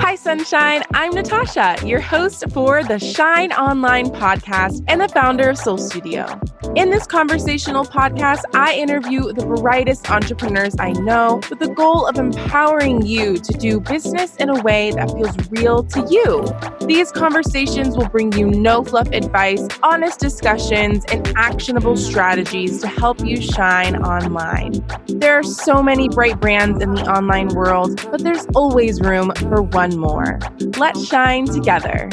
Hi, Sunshine. I'm Natasha, your host for the Shine Online podcast and the founder of Sol Studio. In this conversational podcast, I interview the brightest entrepreneurs I know with the goal of empowering you to do business in a way that feels real to you. These conversations will bring you no fluff advice, honest discussions, and actionable strategies to help you shine online. There are so many bright brands in the online world, but there's always room for one more. Let's shine together.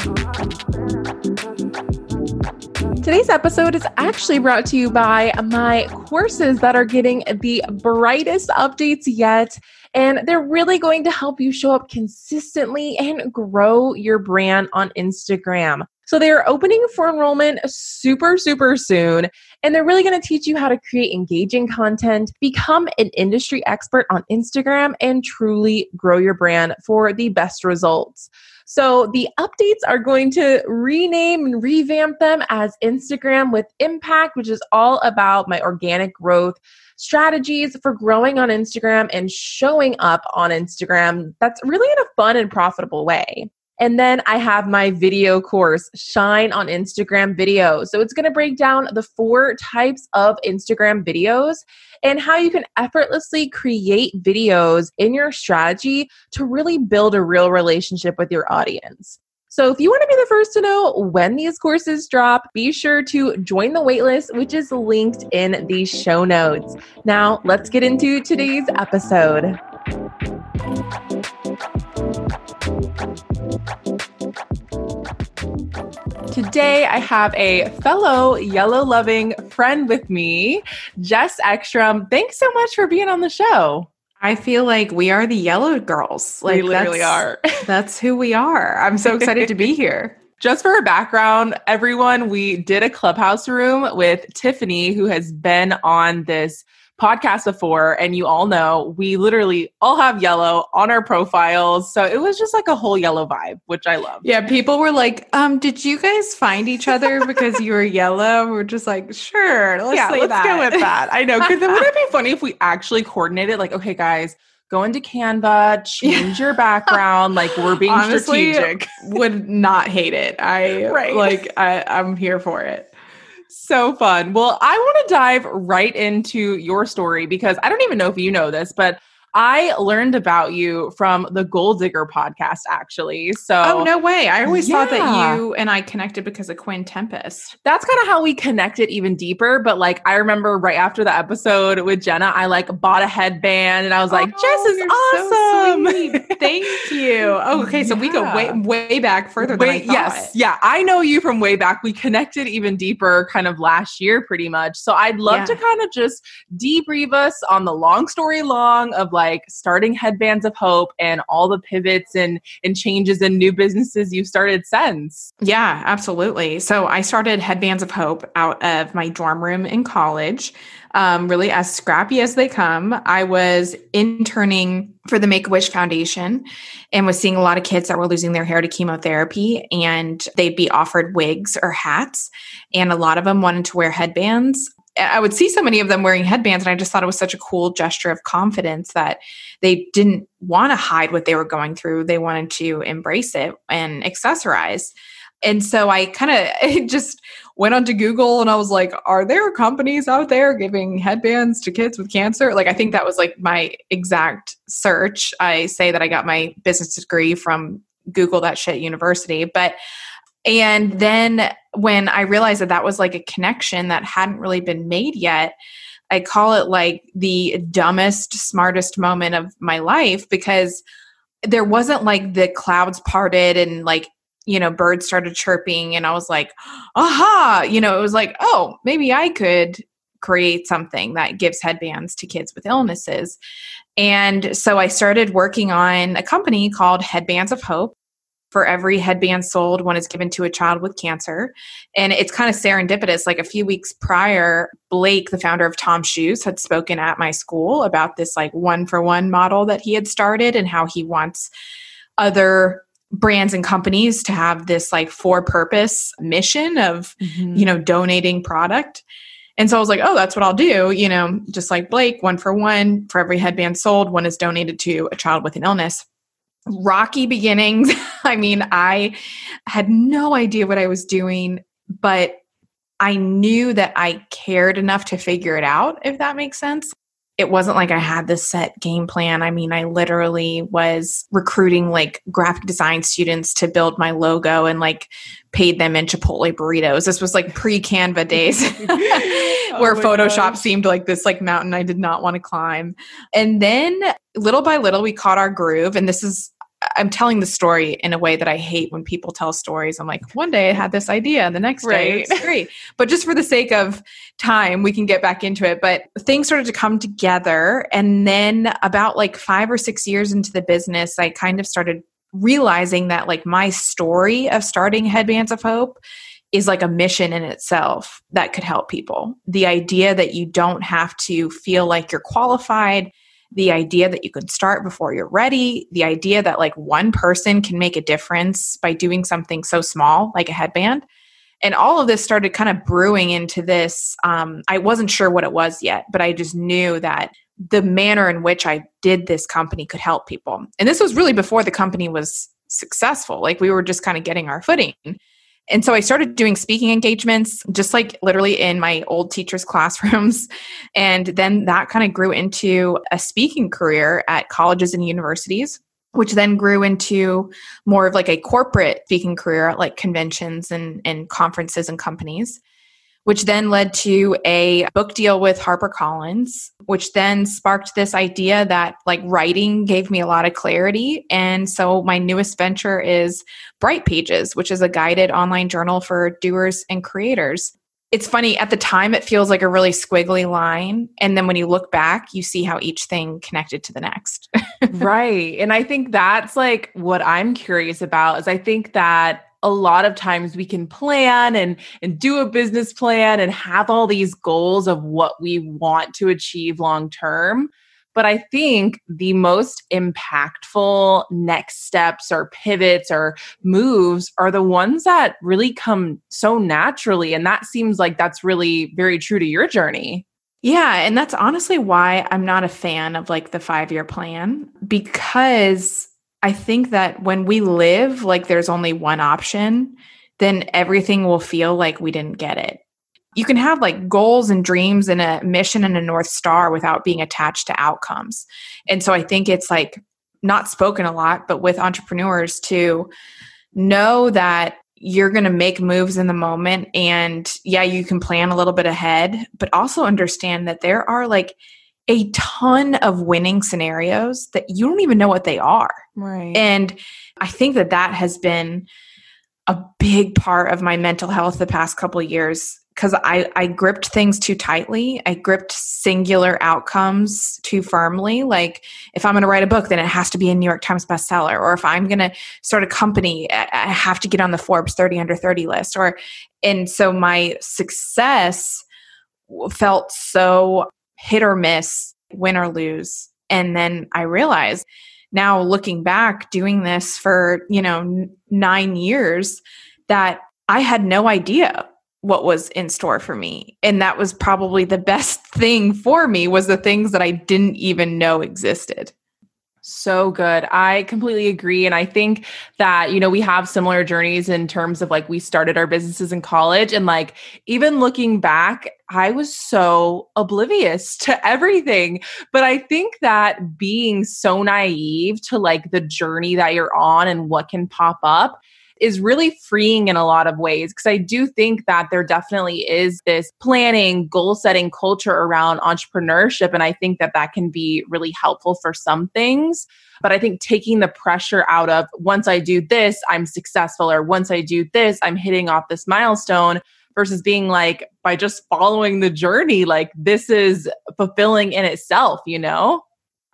Today's episode is actually brought to you by my courses that are getting the brightest updates yet. And they're really going to help you show up consistently and grow your brand on Instagram. So they are opening for enrollment super, super soon. And they're really going to teach you how to create engaging content, become an industry expert on Instagram, and truly grow your brand for the best results. So the updates are going to rename and revamp them as Instagram with Impact, which is all about my organic growth strategies for growing on Instagram and showing up on Instagram that's really in a fun and profitable way. And then I have my video course, Shine on Instagram Video. So it's going to break down the four types of Instagram videos and how you can effortlessly create videos in your strategy to really build a real relationship with your audience. So, if you want to be the first to know when these courses drop, be sure to join the waitlist, which is linked in the show notes. Now, let's get into today's episode. Today, I have a fellow yellow loving friend with me, Jess Ekstrom. Thanks so much for being on the show. I feel like we are the yellow girls. Like we literally are. that's who we are. I'm so excited to be here. Just for a background, everyone, we did a clubhouse room with Tiffany, who has been on this podcast before, and you all know we literally all have yellow on our profiles. So it was just like a whole yellow vibe, which I love. Yeah, people were like, um, did you guys find each other because you were yellow? We're just like, sure, let's yeah, let's that. go with that. I know. Because then wouldn't it be funny if we actually coordinated, like, okay, guys, go into Canva, change your background. like we're being Honestly, strategic. would not hate it. I right. like I, I'm here for it so fun. Well, I want to dive right into your story because I don't even know if you know this, but I learned about you from the Goal Digger podcast, actually. So, oh no way! I always yeah. thought that you and I connected because of Quinn Tempest. That's kind of how we connected even deeper. But like, I remember right after the episode with Jenna, I like bought a headband, and I was like, oh, "Jess is awesome! So Thank you." Oh, okay, so yeah. we go way way back further Wait, Yes, yeah, I know you from way back. We connected even deeper, kind of last year, pretty much. So I'd love yeah. to kind of just debrief us on the long story long of like like starting Headbands of Hope and all the pivots and, and changes and new businesses you've started since. Yeah, absolutely. So I started Headbands of Hope out of my dorm room in college. Um, really as scrappy as they come. I was interning for the Make a Wish Foundation and was seeing a lot of kids that were losing their hair to chemotherapy, and they'd be offered wigs or hats. And a lot of them wanted to wear headbands. I would see so many of them wearing headbands, and I just thought it was such a cool gesture of confidence that they didn't want to hide what they were going through. They wanted to embrace it and accessorize. And so I kind of just went onto Google and I was like, are there companies out there giving headbands to kids with cancer? Like, I think that was like my exact search. I say that I got my business degree from Google that shit university, but and then when I realized that that was like a connection that hadn't really been made yet, I call it like the dumbest, smartest moment of my life because there wasn't like the clouds parted and like, you know, birds started chirping and I was like, aha, you know, it was like, oh, maybe I could create something that gives headbands to kids with illnesses. And so I started working on a company called Headbands of Hope for every headband sold, one is given to a child with cancer. And it's kind of serendipitous. Like a few weeks prior, Blake, the founder of TOMS Shoes, had spoken at my school about this like one for one model that he had started and how he wants other brands and companies to have this like for purpose mission of, mm-hmm. you know, donating product. And so I was like, oh, that's what I'll do. You know, just like Blake, one for one, for every headband sold, one is donated to a child with an illness. Rocky beginnings. I mean, I had no idea what I was doing, but I knew that I cared enough to figure it out, if that makes sense it wasn't like I had this set game plan. I mean, I literally was recruiting like graphic design students to build my logo and like paid them in Chipotle burritos. This was like pre Canva days oh where oh Photoshop gosh. seemed like this like mountain I did not want to climb. And then little by little we caught our groove and this is I'm telling the story in a way that I hate when people tell stories. I'm like, one day I had this idea, and the next day it's great. But just for the sake of time, we can get back into it. But things started to come together. And then about like five or six years into the business, I kind of started realizing that like my story of starting Headbands of Hope is like a mission in itself that could help people. The idea that you don't have to feel like you're qualified the idea that you can start before you're ready, the idea that like one person can make a difference by doing something so small like a headband. And all of this started kind of brewing into this. Um, I wasn't sure what it was yet, but I just knew that the manner in which I did this company could help people. And this was really before the company was successful. Like we were just kind of getting our footing. And so I started doing speaking engagements, just like literally in my old teachers' classrooms. And then that kind of grew into a speaking career at colleges and universities, which then grew into more of like a corporate speaking career at like conventions and, and conferences and companies which then led to a book deal with HarperCollins, which then sparked this idea that like writing gave me a lot of clarity. And so my newest venture is Bright Pages, which is a guided online journal for doers and creators. It's funny, at the time, it feels like a really squiggly line. And then when you look back, you see how each thing connected to the next. right. And I think that's like what I'm curious about is I think that a lot of times we can plan and and do a business plan and have all these goals of what we want to achieve long term. But i think the most impactful next steps or pivots or moves are the ones that really come so naturally. And that seems like that's really very true to your journey. Yeah, and that's honestly why I'm not a fan of like the 5-year plan because I think that when we live like there's only one option, then everything will feel like we didn't get it. You can have like goals and dreams and a mission and a North Star without being attached to outcomes. And so I think it's like not spoken a lot, but with entrepreneurs to know that you're going to make moves in the moment. And yeah, you can plan a little bit ahead, but also understand that there are like a ton of winning scenarios that you don't even know what they are. Right. And I think that that has been a big part of my mental health the past couple of years because I, I gripped things too tightly. I gripped singular outcomes too firmly. Like, if I'm going to write a book, then it has to be a New York Times bestseller. Or if I'm going to start a company, I have to get on the Forbes 30 under 30 list. Or, and so my success felt so hit or miss, win or lose. And then I realized now looking back doing this for, you know, n- 9 years that I had no idea what was in store for me. And that was probably the best thing for me was the things that I didn't even know existed. So good. I completely agree. And I think that, you know, we have similar journeys in terms of like we started our businesses in college. And like, even looking back, I was so oblivious to everything. But I think that being so naive to like the journey that you're on and what can pop up is really freeing in a lot of ways because I do think that there definitely is this planning, goal setting culture around entrepreneurship. And I think that that can be really helpful for some things. But I think taking the pressure out of once I do this, I'm successful, or once I do this, I'm hitting off this milestone versus being like, by just following the journey, like this is fulfilling in itself, you know?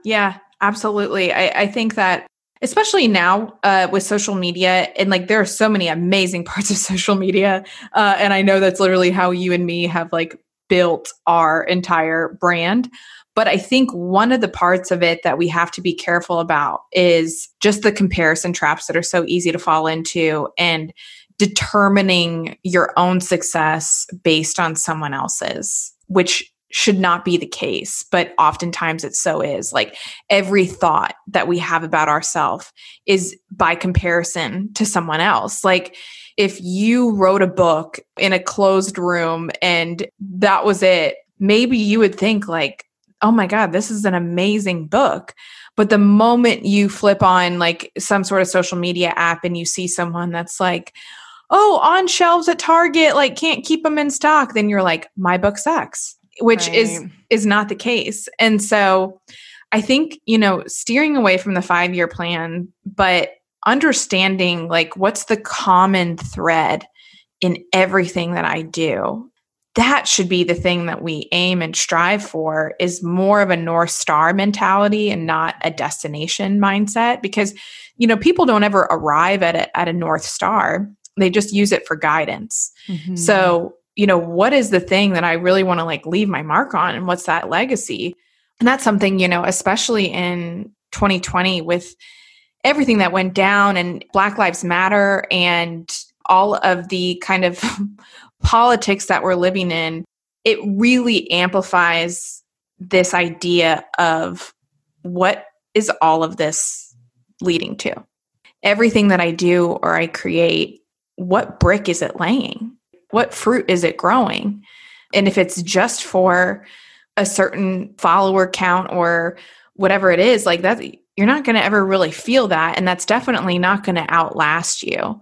Yeah, absolutely. I, I think that especially now uh, with social media and like there are so many amazing parts of social media uh, and i know that's literally how you and me have like built our entire brand. But i think one of the parts of it that we have to be careful about is just the comparison traps that are so easy to fall into and determining your own success based on someone else's which should not be the case, but oftentimes it so is. Like every thought that we have about ourselves is by comparison to someone else. Like if you wrote a book in a closed room and that was it, maybe you would think like, oh my God, this is an amazing book. But the moment you flip on like some sort of social media app and you see someone that's like, oh, on shelves at Target, like can't keep them in stock, then you're like, my book sucks, which right. is is not the case. And so I think, you know, steering away from the five year plan, but understanding like what's the common thread in everything that I do that should be the thing that we aim and strive for is more of a north star mentality and not a destination mindset because you know people don't ever arrive at a, at a north star they just use it for guidance mm-hmm. so you know what is the thing that i really want to like leave my mark on and what's that legacy and that's something you know especially in 2020 with everything that went down and black lives matter and all of the kind of politics that we're living in, it really amplifies this idea of what is all of this leading to? Everything that I do or I create, what brick is it laying? What fruit is it growing? And if it's just for a certain follower count or whatever it is, like that, you're not going to ever really feel that. And that's definitely not going to outlast you.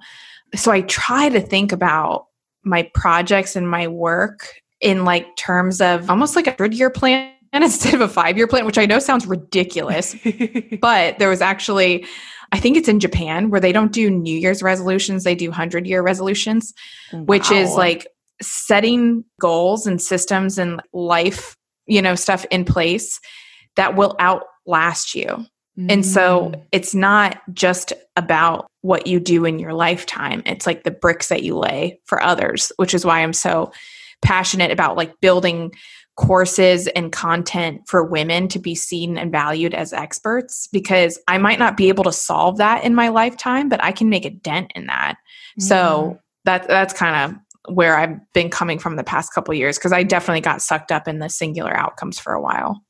So I try to think about my projects and my work in like terms of almost like a 100 year plan instead of a five year plan, which I know sounds ridiculous. but there was actually, I think it's in Japan where they don't do New Year's resolutions, they do 100 year resolutions, wow. which is like setting goals and systems and life, you know, stuff in place that will outlast you. And so mm. it's not just about what you do in your lifetime. It's like the bricks that you lay for others, which is why I'm so passionate about like building courses and content for women to be seen and valued as experts because I might not be able to solve that in my lifetime, but I can make a dent in that. Mm. So that that's kind of where I've been coming from the past couple years because I definitely got sucked up in the singular outcomes for a while.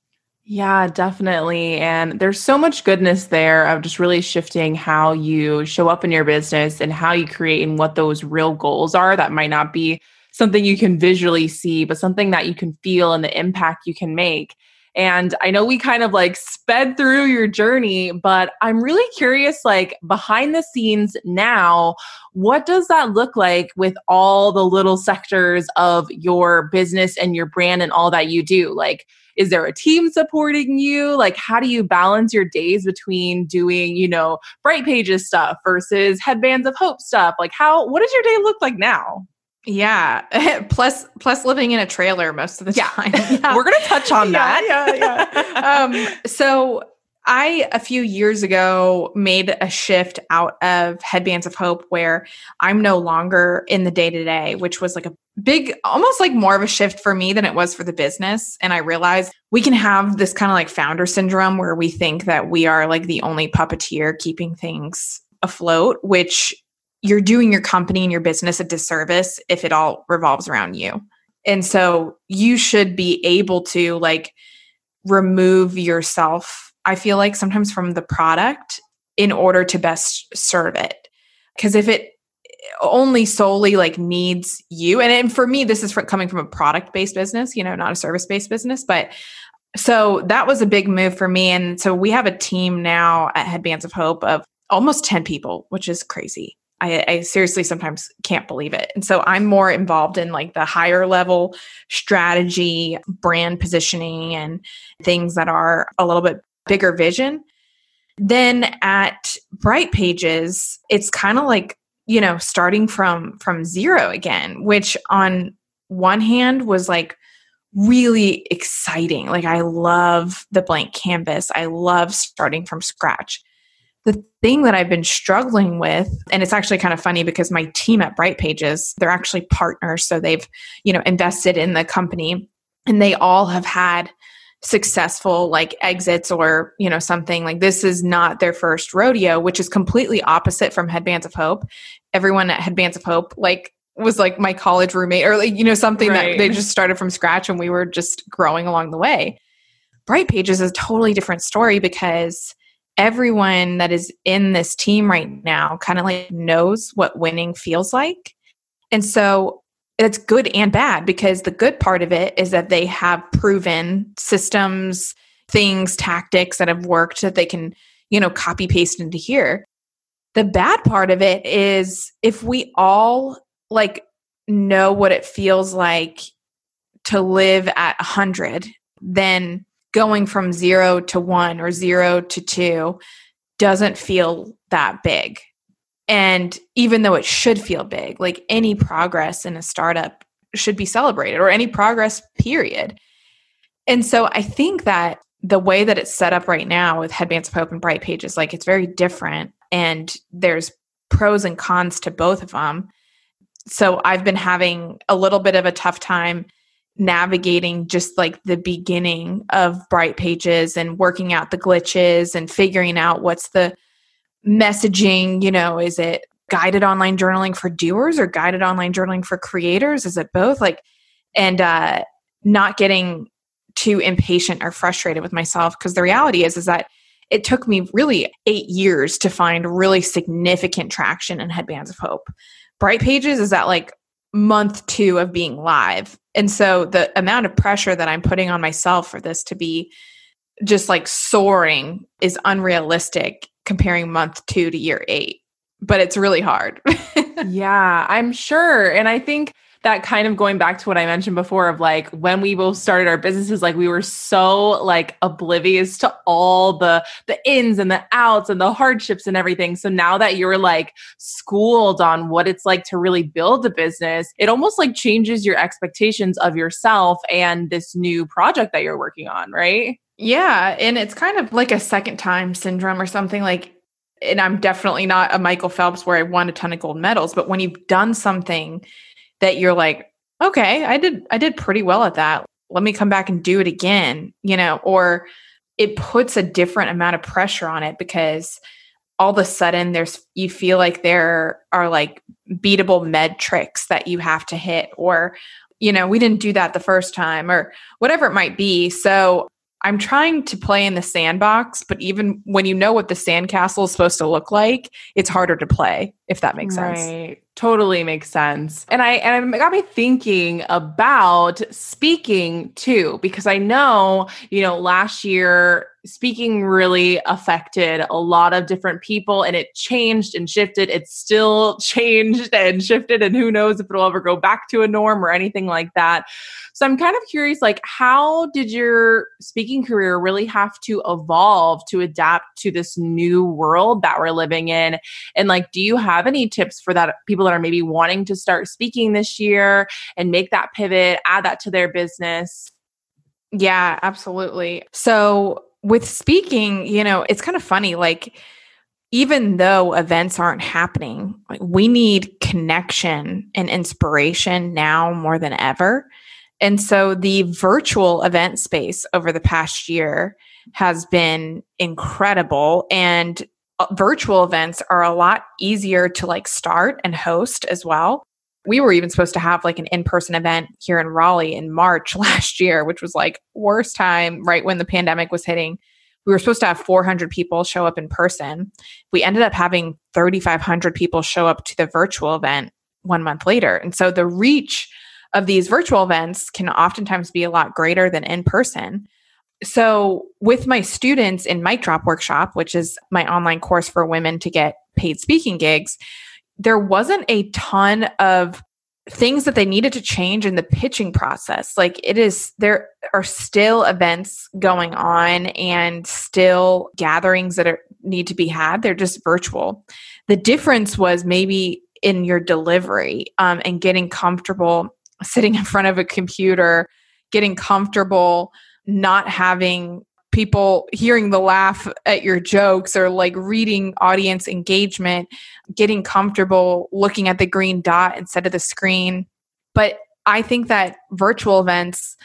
Yeah, definitely. And there's so much goodness there of just really shifting how you show up in your business and how you create and what those real goals are that might not be something you can visually see, but something that you can feel and the impact you can make. And I know we kind of like sped through your journey, but I'm really curious like behind the scenes now, what does that look like with all the little sectors of your business and your brand and all that you do? Like, is there a team supporting you? Like, how do you balance your days between doing, you know, Bright Pages stuff versus Headbands of Hope stuff? Like, how, what does your day look like now? Yeah. plus plus living in a trailer most of the yeah. time. Yeah. We're gonna touch on that. Yeah, yeah, yeah. um, so I a few years ago made a shift out of Headbands of Hope where I'm no longer in the day to day, which was like a big, almost like more of a shift for me than it was for the business. And I realized we can have this kind of like founder syndrome where we think that we are like the only puppeteer keeping things afloat, which you're doing your company and your business a disservice if it all revolves around you. And so you should be able to like remove yourself, I feel like sometimes from the product in order to best serve it. Because if it only solely like needs you, and, and for me, this is coming from a product based business, you know, not a service based business, but so that was a big move for me. And so we have a team now at Headbands of Hope of almost 10 people, which is crazy. I, I, seriously sometimes can't believe it. And so I'm more involved in like the higher level strategy, brand positioning, and things that are a little bit bigger vision. Then at Bright Pages, it's kind of like, you know, starting from from zero again, which on one hand was like really exciting. Like I love the blank canvas. I love starting from scratch the thing that I've been struggling with, and it's actually kind of funny because my team at Bright Pages, they're actually partners. So they've, you know, invested in the company and they all have had successful like exits or you know something like this is not their first rodeo which is completely opposite from headbands of hope everyone at headbands of hope like was like my college roommate or like, you know, something Right. that they just started from scratch and we were just growing along the way. Bright Pages is a totally different story because everyone that is in this team right now kind of like knows what winning feels like. And so it's good and bad because the good part of it is that they have proven systems, things, tactics that have worked that they can, you know, copy paste into here. The bad part of it is if we all like know what it feels like to live at 100, then going from 0 to 1 or 0 to 2 doesn't feel that big. And even though it should feel big, like any progress in a startup should be celebrated or any progress, period. And so I think that the way that it's set up right now with Headbands of Hope and Bright Pages, like it's very different. And there's pros and cons to both of them. So I've been having a little bit of a tough time navigating just like the beginning of Bright Pages and working out the glitches and figuring out what's the messaging, you know, is it guided online journaling for doers or guided online journaling for creators? Is it both? Like, and uh, not getting too impatient or frustrated with myself because the reality is, is that it took me really eight years to find really significant traction in Headbands of Hope. Bright Pages is at like month two of being live. And so the amount of pressure that I'm putting on myself for this to be just like soaring is unrealistic comparing month two to year eight. But it's really hard. yeah, I'm sure. And I think that kind of going back to what I mentioned before of like when we both started our businesses, like we were so like oblivious to all the the ins and the outs and the hardships and everything. So now that you're like schooled on what it's like to really build a business, it almost like changes your expectations of yourself and this new project that you're working on, right? Yeah, and it's kind of like a second time syndrome or something like and I'm definitely not a Michael Phelps where I won a ton of gold medals, but when you've done something that you're like, okay, I did I did pretty well at that. Let me come back and do it again, you know, or it puts a different amount of pressure on it because all of a sudden there's you feel like there are like beatable metrics that you have to hit or you know, we didn't do that the first time or whatever it might be. So I'm trying to play in the sandbox, but even when you know what the sandcastle is supposed to look like, it's harder to play, if that makes sense. Totally makes sense. And I and it got me thinking about speaking too, because I know, you know, last year speaking really affected a lot of different people and it changed and shifted. It's still changed and shifted, and who knows if it'll ever go back to a norm or anything like that. So I'm kind of curious, like, how did your speaking career really have to evolve to adapt to this new world that we're living in? And like, do you have any tips for that people that are maybe wanting to start speaking this year and make that pivot, add that to their business? Yeah, absolutely. So with speaking, you know, it's kind of funny. Like, even though events aren't happening, like we need connection and inspiration now more than ever. And so the virtual event space over the past year has been incredible. And Uh, virtual events are a lot easier to like start and host as well. We were even supposed to have like an in-person event here in Raleigh in March last year, which was like worst time right when the pandemic was hitting. We were supposed to have 400 people show up in person. We ended up having 3,500 people show up to the virtual event one month later. And so the reach of these virtual events can oftentimes be a lot greater than in person. So, with my students in Mic Drop Workshop, which is my online course for women to get paid speaking gigs, there wasn't a ton of things that they needed to change in the pitching process. Like, it is, there are still events going on and still gatherings that are, need to be had. They're just virtual. The difference was maybe in your delivery um, and getting comfortable sitting in front of a computer, getting comfortable, not having people hearing the laugh at your jokes or like reading audience engagement, getting comfortable looking at the green dot instead of the screen. But I think that virtual events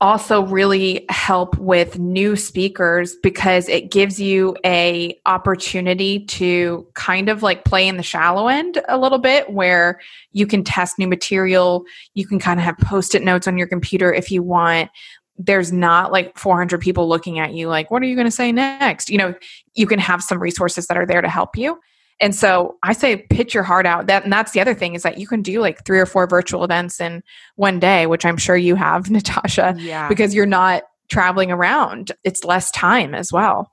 also really help with new speakers because it gives you a opportunity to kind of like play in the shallow end a little bit where you can test new material you can kind of have post-it notes on your computer if you want there's not like 400 people looking at you like what are you going to say next you know you can have some resources that are there to help you and so I say pitch your heart out. That and that's the other thing is that you can do like three or four virtual events in one day, which I'm sure you have, Natasha. Yeah. Because you're not traveling around. It's less time as well.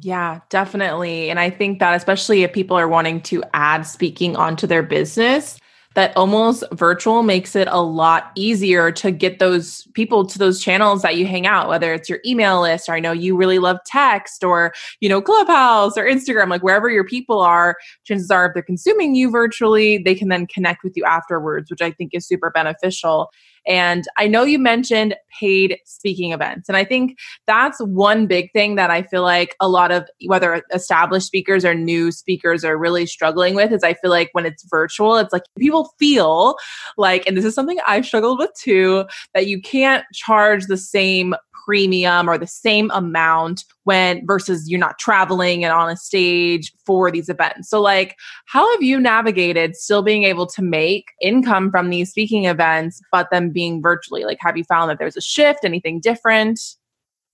Yeah, definitely. And I think that especially if people are wanting to add speaking onto their business, that almost virtual makes it a lot easier to get those people to those channels that you hang out, whether it's your email list or I know you really love text or, you know, Clubhouse or Instagram, like wherever your people are, chances are if they're consuming you virtually, they can then connect with you afterwards, which I think is super beneficial. And I know you mentioned paid speaking events. And I think that's one big thing that I feel like a lot of whether established speakers or new speakers are really struggling with is I feel like when it's virtual, it's like people feel like, and this is something I've struggled with too, that you can't charge the same premium or the same amount when versus you're not traveling and on a stage for these events. So like how have you navigated still being able to make income from these speaking events but them being virtually? Like have you found that there's a shift, anything different?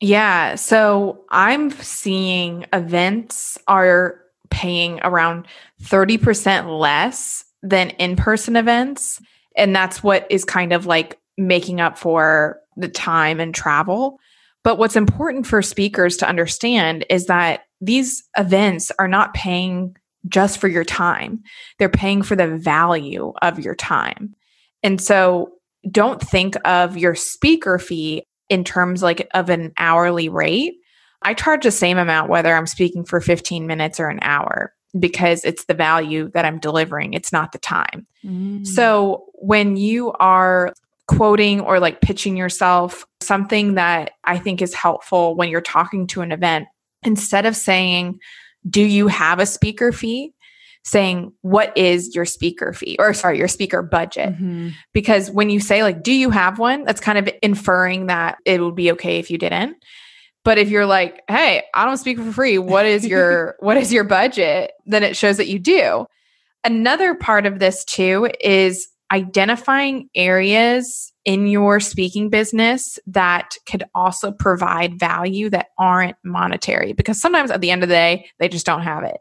Yeah, so I'm seeing events are paying around 30% less than in-person events and that's what is kind of like making up for the time and travel. But what's important for speakers to understand is that these events are not paying just for your time, they're paying for the value of your time. And so don't think of your speaker fee in terms like of an hourly rate. I charge the same amount whether I'm speaking for 15 minutes or an hour because it's the value that I'm delivering, it's not the time. Mm. So when you are quoting or like pitching yourself, something that I think is helpful when you're talking to an event, instead of saying, Do you have a speaker fee? saying what is your speaker fee? or sorry your speaker budget. Mm-hmm. because when you say like do you have one? that's kind of inferring that it would be okay if you didn't. But if you're like hey i don't speak for free. What is your what is your budget? then it shows that you do. Another part of this too is identifying areas in your speaking business that could also provide value that aren't monetary because sometimes at the end of the day they just don't have it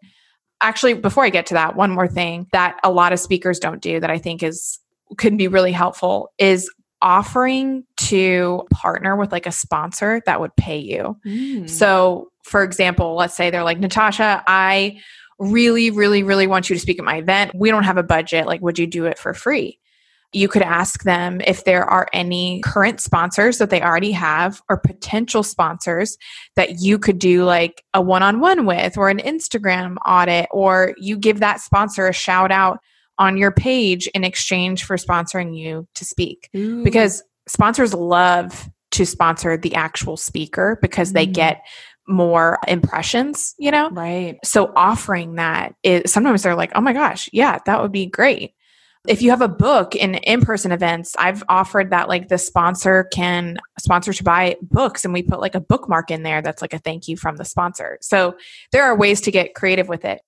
actually before i get to that one more thing that a lot of speakers don't do that i think is could be really helpful is offering to partner with like a sponsor that would pay you mm. so for example let's say they're like natasha i really, really, really want you to speak at my event. We don't have a budget. Like, would you do it for free? You could ask them if there are any current sponsors that they already have or potential sponsors that you could do like a one on one with or an Instagram audit, or you give that sponsor a shout out on your page in exchange for sponsoring you to speak. Ooh. Because sponsors love to sponsor the actual speaker because they mm. get more impressions, you know? Right. So offering that is sometimes they're like, oh my gosh, yeah, that would be great. If you have a book in in person events, I've offered that like the sponsor can sponsor to buy books and we put like a bookmark in there that's like a thank you from the sponsor. So there are ways to get creative with it.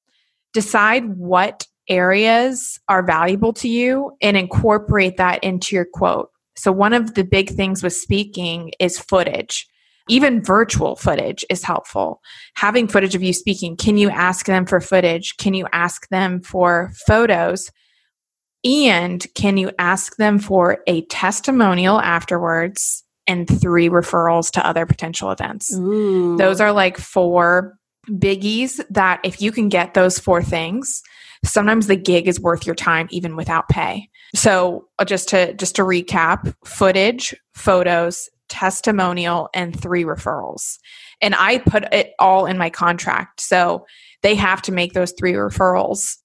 Decide what areas are valuable to you and incorporate that into your quote. So, one of the big things with speaking is footage even virtual footage is helpful. Having footage of you speaking, can you ask them for footage? Can you ask them for photos? And can you ask them for a testimonial afterwards and three referrals to other potential events? Ooh. Those are like four biggies that if you can get those four things, sometimes the gig is worth your time even without pay. So uh, just to just to recap, footage, photos, testimonial, and three referrals. And I put it all in my contract. So they have to make those three referrals.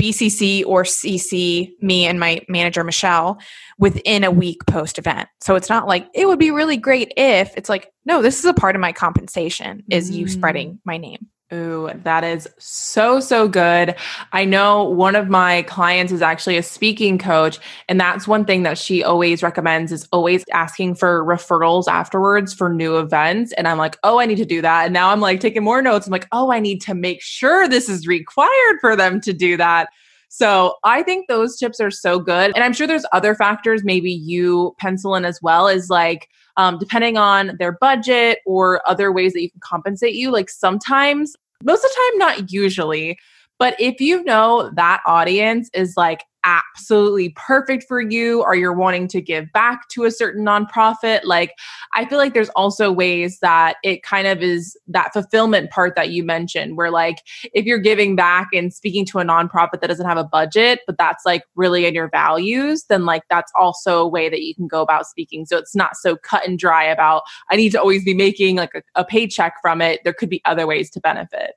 BCC or CC me and my manager Michelle within a week post event. So it's not like it would be really great if it's like no, this is a part of my compensation is mm. you spreading my name. Ooh, that is so, so good. I know one of my clients is actually a speaking coach, and that's one thing that she always recommends is always asking for referrals afterwards for new events. And I'm like, oh, I need to do that. And now I'm like taking more notes. I'm like, oh, I need to make sure this is required for them to do that. So I think those tips are so good. And I'm sure there's other factors maybe you pencil in as well is like, um, depending on their budget or other ways that you can compensate you. Like sometimes most of the time, not usually. But if you know that audience is like absolutely perfect for you or you're wanting to give back to a certain nonprofit, like I feel like there's also ways that it kind of is that fulfillment part that you mentioned, where like if you're giving back and speaking to a nonprofit that doesn't have a budget, but that's like really in your values, then like that's also a way that you can go about speaking. So it's not so cut and dry about I need to always be making like a, a paycheck from it. There could be other ways to benefit.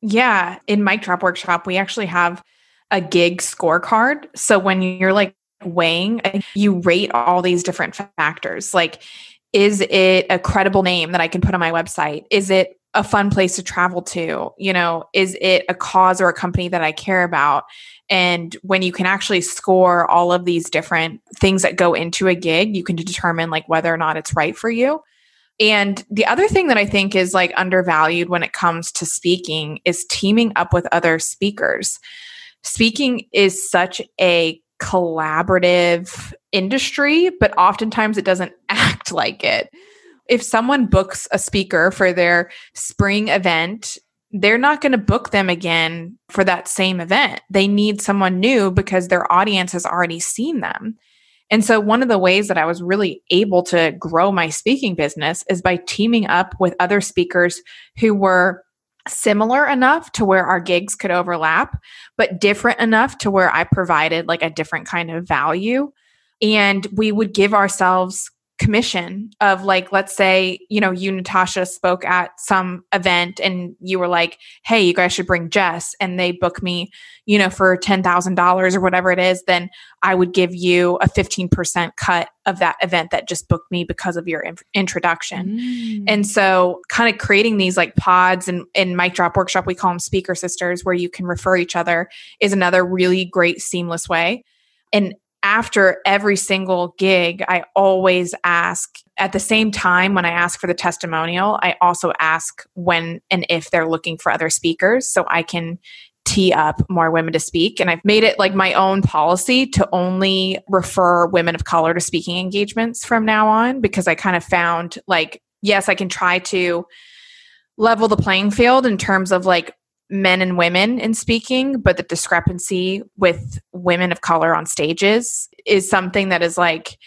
Yeah. In Mic Drop Workshop, we actually have a gig scorecard. So when you're like weighing, you rate all these different factors. Like, is it a credible name that I can put on my website? Is it a fun place to travel to? You know, is it a cause or a company that I care about? And when you can actually score all of these different things that go into a gig, you can determine like whether or not it's right for you. And the other thing that I think is like undervalued when it comes to speaking is teaming up with other speakers. Speaking is such a collaborative industry, but oftentimes it doesn't act like it. If someone books a speaker for their spring event, they're not going to book them again for that same event. They need someone new because their audience has already seen them. And so, one of the ways that I was really able to grow my speaking business is by teaming up with other speakers who were similar enough to where our gigs could overlap, but different enough to where I provided like a different kind of value. And we would give ourselves commission of like let's say you know you natasha spoke at some event and you were like hey you guys should bring jess and they book me you know for $10000 or whatever it is then i would give you a 15% cut of that event that just booked me because of your in- introduction mm. and so kind of creating these like pods and in mic drop workshop we call them speaker sisters where you can refer each other is another really great seamless way and after every single gig, I always ask at the same time when I ask for the testimonial, I also ask when and if they're looking for other speakers so I can tee up more women to speak. And I've made it like my own policy to only refer women of color to speaking engagements from now on because I kind of found like, yes, I can try to level the playing field in terms of like men and women in speaking, but the discrepancy with women of color on stages is something that is like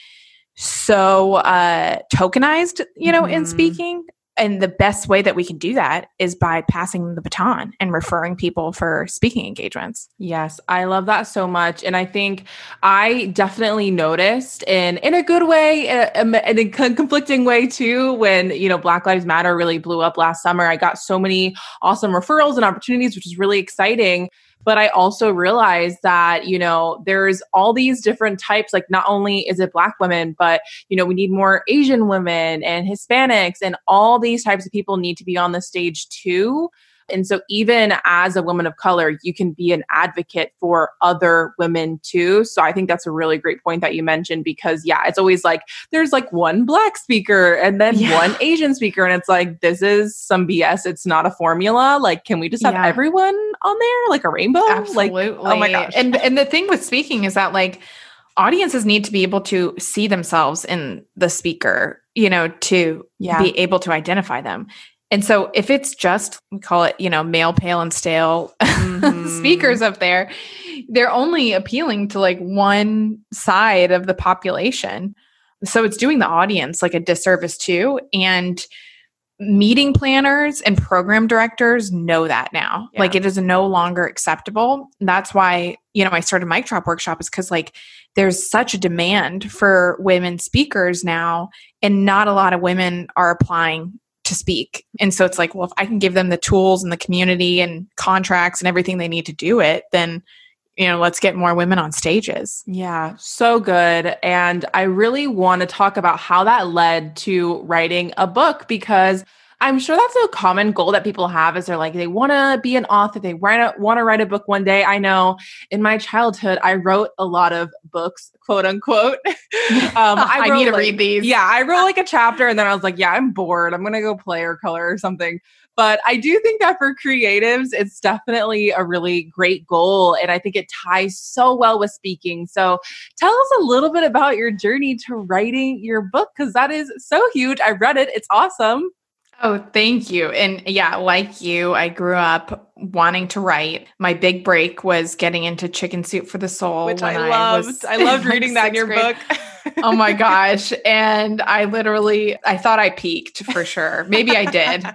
so uh tokenized, you know, mm-hmm. in speaking and the best way that we can do that is by passing the baton and referring people for speaking engagements. Yes, I love that so much and I think I definitely noticed in in a good way and in a conflicting way too when, you know, Black Lives Matter really blew up last summer. I got so many awesome referrals and opportunities which is really exciting but I also realized that, you know, there's all these different types. Like, not only is it Black women, but, you know, we need more Asian women and Hispanics, and all these types of people need to be on the stage too. And so, even as a woman of color, you can be an advocate for other women too. So, I think that's a really great point that you mentioned because, yeah, it's always like there's like one black speaker and then yeah. one Asian speaker. And it's like, this is some BS. It's not a formula. Like, can we just have yeah. everyone on there like a rainbow? Absolutely. Like, oh my gosh. And, and the thing with speaking is that, like, audiences need to be able to see themselves in the speaker you know to yeah. be able to identify them and so if it's just we call it, you know, male, pale, and stale mm-hmm. speakers up there, they're only appealing to like one side of the population. So it's doing the audience like a disservice too. And meeting planners and program directors know that now. Yeah. Like it is no longer acceptable. That's why, you know, I started Mic Drop Workshop is because like there's such a demand for women speakers now, and not a lot of women are applying to speak. And so it's like, well, if I can give them the tools and the community and contracts and everything they need to do it, then you know, let's get more women on stages. Yeah, so good. And I really want to talk about how that led to writing a book because I'm sure that's a common goal that people have is they're like they want to be an author, they want to write a book one day. I know in my childhood I wrote a lot of books, quote unquote. um, I, I need to like, read these. Yeah, I wrote like a chapter and then I was like, yeah, I'm bored. I'm gonna go play or color or something. But I do think that for creatives, it's definitely a really great goal. And I think it ties so well with speaking. So tell us a little bit about your journey to writing your book, because that is so huge. I read it, it's awesome. Oh, thank you. And yeah, like you, I grew up wanting to write. My big break was getting into Chicken Soup for the Soul, which I loved. I, I loved reading that in your grade. book. oh my gosh. And I literally I thought I peaked for sure. Maybe I did.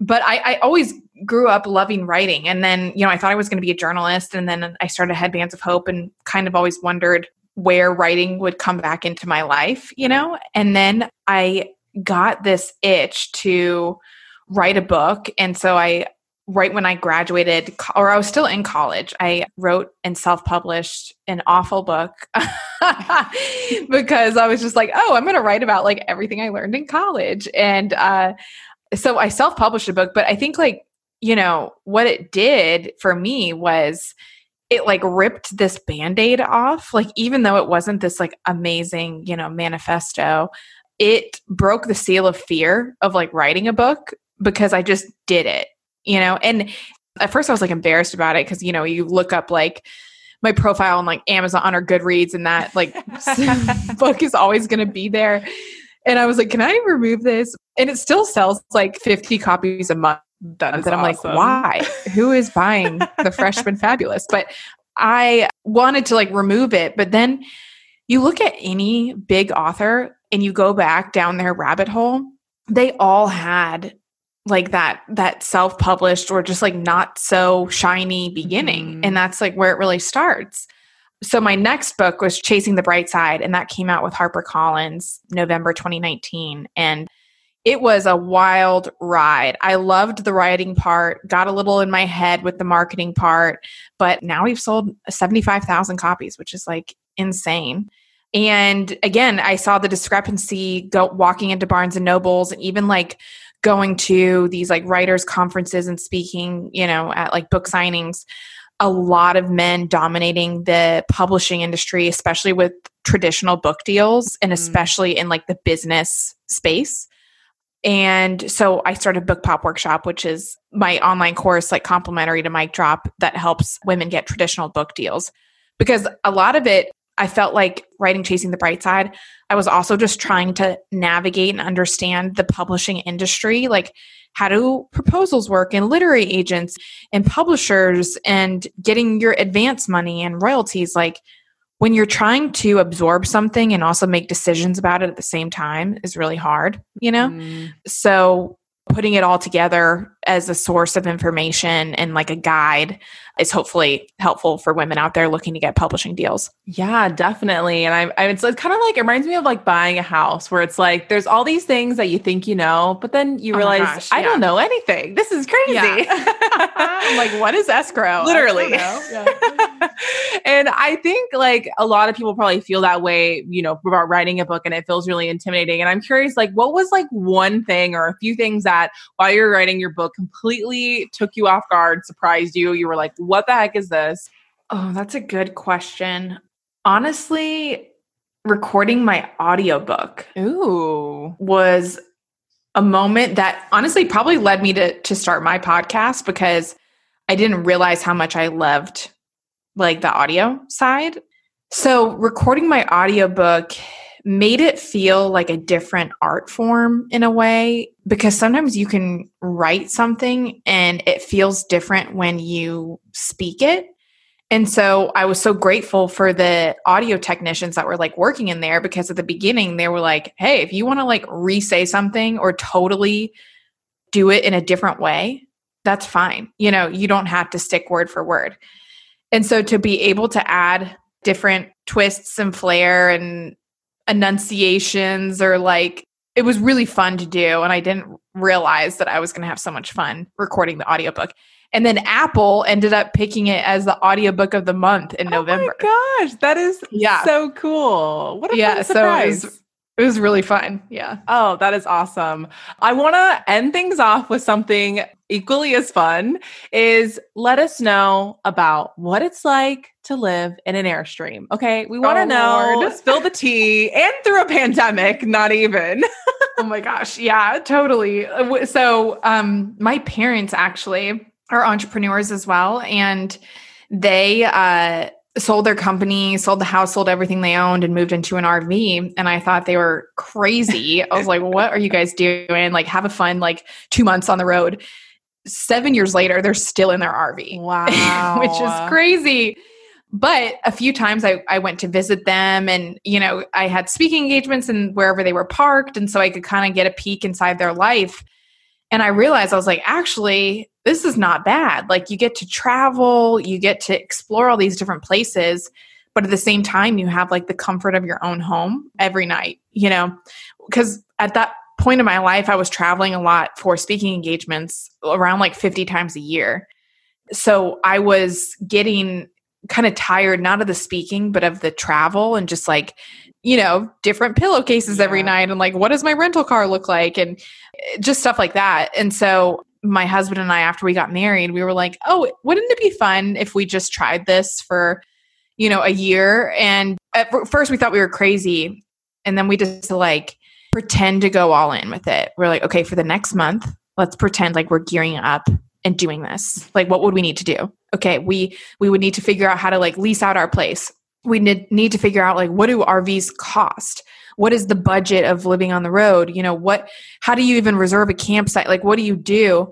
but I, I always grew up loving writing. And then, you know, I thought I was going to be a journalist. And then I started Headbands of Hope and kind of always wondered where writing would come back into my life, you know? And then I got this itch to write a book. And so I, right when I graduated, or I was still in college, I wrote and self published an awful book because I was just like, oh, I'm going to write about like everything I learned in college. And, uh, so I self published a book, but I think like, you know, what it did for me was it like ripped this band aid off. Like, even though it wasn't this like amazing, you know, manifesto, it broke the seal of fear of like writing a book because I just did it, you know? And at first I was like embarrassed about it because, you know, you look up like, my profile on like Amazon or Goodreads and that like book is always going to be there. And I was like, can I remove this? And it still sells like 50 copies a month. That and I'm awesome. like, why? Who is buying the freshman fabulous? But I wanted to like remove it. But then you look at any big author and you go back down their rabbit hole, they all had like that that self-published or just like not so shiny beginning. Mm-hmm. And that's like where it really starts so my next book was Chasing the Bright Side, and that came out with HarperCollins November 2019. And it was a wild ride. I loved the writing part, got a little in my head with the marketing part, but now we've sold 75,000 copies, which is like insane. And again, I saw the discrepancy go walking into Barnes and Nobles and even like going to these like writers conferences and speaking, you know, at like book signings a lot of men dominating the publishing industry, especially with traditional book deals and mm. especially in like the business space. And so I started Book Pop Workshop, which is my online course, like complimentary to Mic Drop, that helps women get traditional book deals. Because a lot of it, I felt like writing Chasing the Bright Side, I was also just trying to navigate and understand the publishing industry. Like, how do proposals work and literary agents and publishers and getting your advance money and royalties like when you're trying to absorb something and also make decisions about it at the same time is really hard you know mm. so putting it all together as a source of information and like a guide is hopefully helpful for women out there looking to get publishing deals. Yeah, definitely. And I, I it's, it's kind of like it reminds me of like buying a house where it's like there's all these things that you think you know, but then you oh realize gosh, I don't know anything. This is crazy. Yeah. I'm like, what is escrow? Literally. Yeah. and I think like a lot of people probably feel that way, you know, about writing a book and it feels really intimidating. And I'm curious, like, what was like one thing or a few things that while you're writing your book completely took you off guard, surprised you? You were like, what the heck is this? Oh, that's a good question. Honestly, recording my audiobook Ooh. was a moment that honestly probably led me to to start my podcast because I didn't realize how much I loved like the audio side. So recording my audiobook made it feel like a different art form in a way because sometimes you can write something and it feels different when you speak it. And so I was so grateful for the audio technicians that were like working in there because at the beginning they were like, hey, if you want to like re say something or totally do it in a different way, that's fine. You know, you don't have to stick word for word. And so to be able to add different twists and flair and enunciations or like it was really fun to do and I didn't realize that I was going to have so much fun recording the audiobook. And then Apple ended up picking it as the audiobook of the month in November. Oh my gosh, that is yeah. so cool. What a yeah, so it was, it was really fun. Yeah. Oh, that is awesome. I want to end things off with something equally as fun is let us know about what it's like to live in an Airstream. Okay. We want to oh, know, Lord. spill the tea and through a pandemic, not even. oh my gosh. Yeah, totally. Uh, so, um, my parents actually are entrepreneurs as well. And they, uh, sold their company, sold the house, sold everything they owned, and moved into an RV. And I thought they were crazy. I was like, what are you guys doing? Like, have a fun, like, two months on the road. Seven years later, they're still in their RV. Wow. which is crazy. But a few times I, I went to visit them and, you know, I had speaking engagements and wherever they were parked. And so I could kind of get a peek inside their life. And I realized I was like, actually, this is not bad. Like you get to travel, you get to explore all these different places, but at the same time, you have like the comfort of your own home every night, you know? Because at that point in my life, I was traveling a lot for speaking engagements around like 50 times a year. So I was getting kind of tired, not of the speaking, but of the travel and just like, you know, different pillowcases yeah. every night and like, what does my rental car look like? And just stuff like that. And so my husband and I, after we got married, we were like, oh, wouldn't it be fun if we just tried this for, you know, a year? And at first we thought we were crazy. And then we just like pretend to go all in with it. We're like, okay, for the next month, let's pretend like we're gearing up and doing this. Like, what would we need to do? Okay, we we would need to figure out how to like lease out our place. We need need to figure out like what do RVs cost? What is the budget of living on the road? You know what how do you even reserve a campsite? Like what do you do?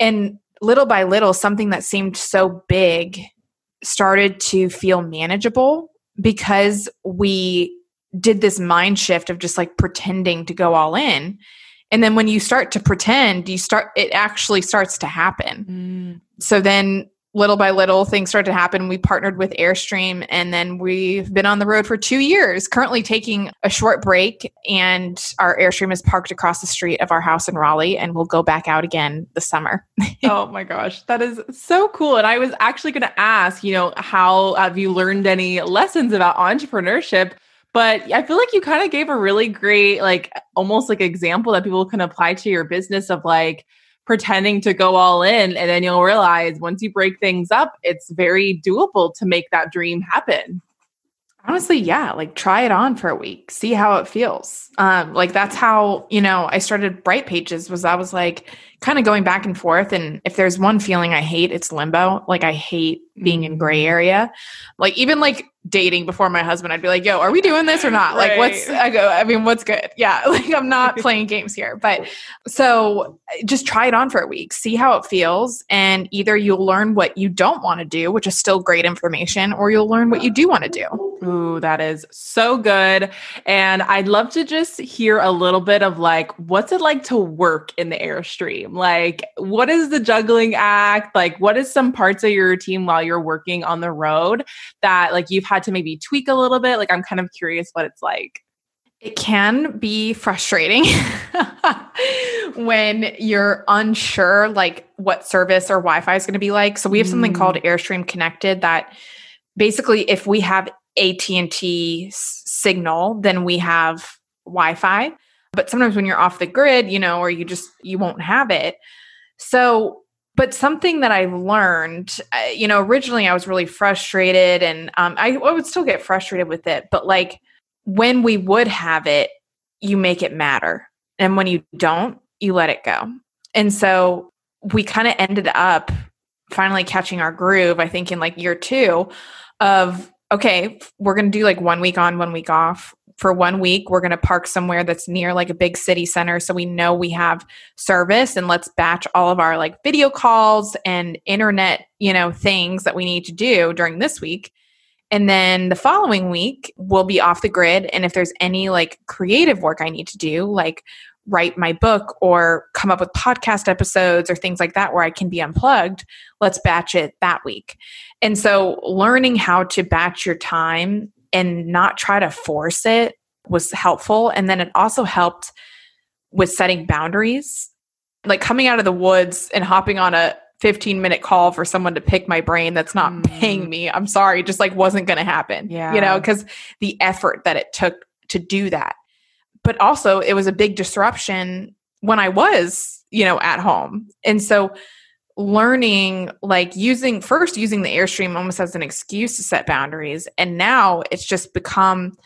And little by little something that seemed so big started to feel manageable because we did this mind shift of just like pretending to go all in. And then when you start to pretend you start it actually starts to happen. Mm. so then little by little things started to happen. We partnered with airstream and then we've been on the road for two years currently taking a short break and our airstream is parked across the street of our house in raleigh and we'll go back out again this summer. Oh my gosh that is so cool. And i was actually going to ask you know how have you learned any lessons about entrepreneurship? But I feel like you kind of gave a really great, like almost like example that people can apply to your business of like, pretending to go all in and then you'll realize once you break things up it's very doable to make that dream happen. Honestly yeah like try it on for a week see how it feels. Um like that's how you know i started bright pages was i was like kind of going back and forth and if there's one feeling i hate it's limbo. Like i hate being in gray area. Like even like dating before my husband, I'd be like, yo, are we doing this or not? Right. Like, what's, I go, I mean, what's good? Yeah. Like, I'm not playing games here. But so just try it on for a week, see how it feels. And either you'll learn what you don't want to do, which is still great information, or you'll learn what you do want to do. Ooh, that is so good. And I'd love to just hear a little bit of like, what's it like to work in the Airstream? Like, what is the juggling act? Like, what is some parts of your routine while you're working on the road that like you've had to maybe tweak a little bit? Like, I'm kind of curious what it's like. It can be frustrating when you're unsure like what service or Wi-Fi is going to be like. So we have something mm. called Airstream Connected that basically if we have AT&T signal, then we have Wi-Fi. But sometimes when you're off the grid, you know, or you just you won't have it. So but something that I learned, uh, you know, originally I was really frustrated and um, I, I would still get frustrated with it, but like when we would have it, you make it matter. And when you don't, you let it go. And so we kind of ended up finally catching our groove, I think, in like year two of, okay, we're going to do like one week on, one week off for one week we're going to park somewhere that's near like a big city center so we know we have service and let's batch all of our like video calls and internet you know things that we need to do during this week and then the following week we'll be off the grid and if there's any like creative work i need to do like write my book or come up with podcast episodes or things like that where I can be unplugged, let's batch it that week. And so learning how to batch your time and not try to force it was helpful. And then it also helped with setting boundaries. Like coming out of the woods and hopping on a 15 minute call for someone to pick my brain that's not mm. paying me. I'm sorry, just like wasn't going to happen. Yeah. You know, because the effort that it took to do that. but also it was a big disruption when I was, you know, at home. And so learning like using first using the airstream almost as an excuse to set boundaries. And now it's just become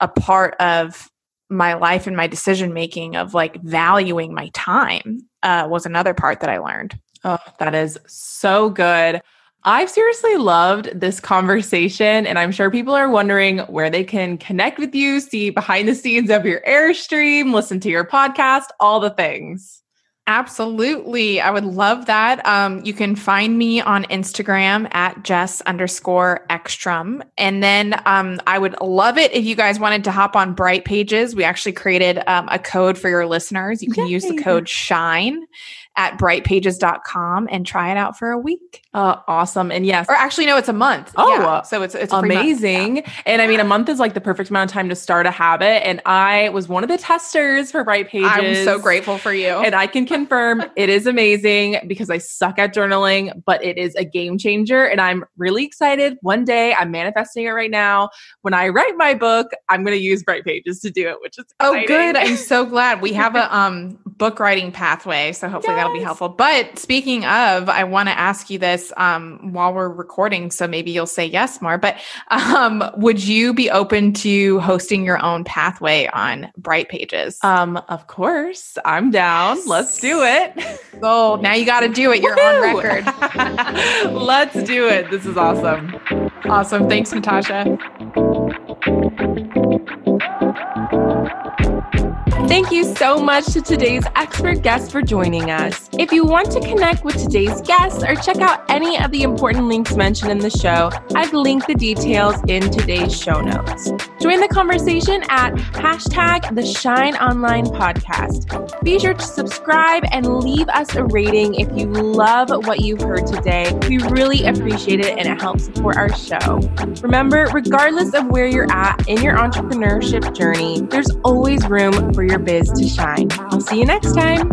a part of my life and my decision making of like valuing my time uh, was another part that i learned. Oh that is so good. I've seriously loved this conversation and i'm sure people are wondering where they can connect with you see behind the scenes of your airstream listen to your podcast all the things Absolutely. I would love that. Um, you can find me on Instagram at Jess underscore Ekstrom. And then um, I would love it if you guys wanted to hop on Bright Pages. We actually created um, a code for your listeners. You can Yay. use the code SHINE at brightpages.com and try it out for a week. Uh, awesome. And yes. Or actually, no, it's a month. Oh, yeah. so it's, it's amazing. Yeah. And I mean, a month is like the perfect amount of time to start a habit. And I was one of the testers for Bright Pages. I'm so grateful for you. And I can confirm it is amazing because I suck at journaling, but it is a game changer. And I'm really excited. One day, I'm manifesting it right now. When I write my book, I'm going to use Bright Pages to do it, which is exciting. Oh, good. I'm so glad. We have a um, book writing pathway. So hopefully that'll be helpful. But speaking of, I want to ask you this um, while we're recording, so maybe you'll say yes more. But um, would you be open to hosting your own pathway on Bright Pages? Um, of course, I'm down. Yes. Let's do it. Oh, now you got to do it. You're on record. Let's do it. This is awesome. Awesome. Thanks, Natasha. Thank you so much to today's expert guest for joining us. If you want to connect with today's guest or check out any of the important links mentioned in the show, I've linked the details in today's show notes. Join the conversation at hashtag the Shine Online Podcast. Be sure to subscribe and leave us a rating if you love what you've heard today. We really appreciate it and it helps support our show. Remember, regardless of where you're at in your entrepreneurship journey, there's always room for your biz to shine. I'll see you next time.